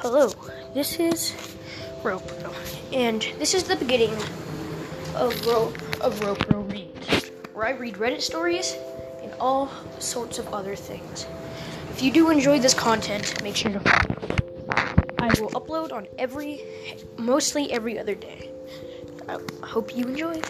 Hello, this is Ropro, and this is the beginning of Ro of Ropro Reads, where I read Reddit stories and all sorts of other things. If you do enjoy this content, make sure to. I will upload on every, mostly every other day. I hope you enjoy.